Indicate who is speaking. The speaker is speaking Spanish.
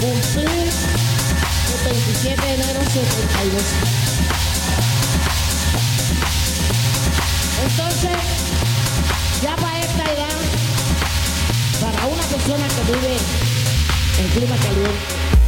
Speaker 1: Cumplí el 27 de enero 72. Entonces, ya para esta edad, para una persona que vive en clima caliente,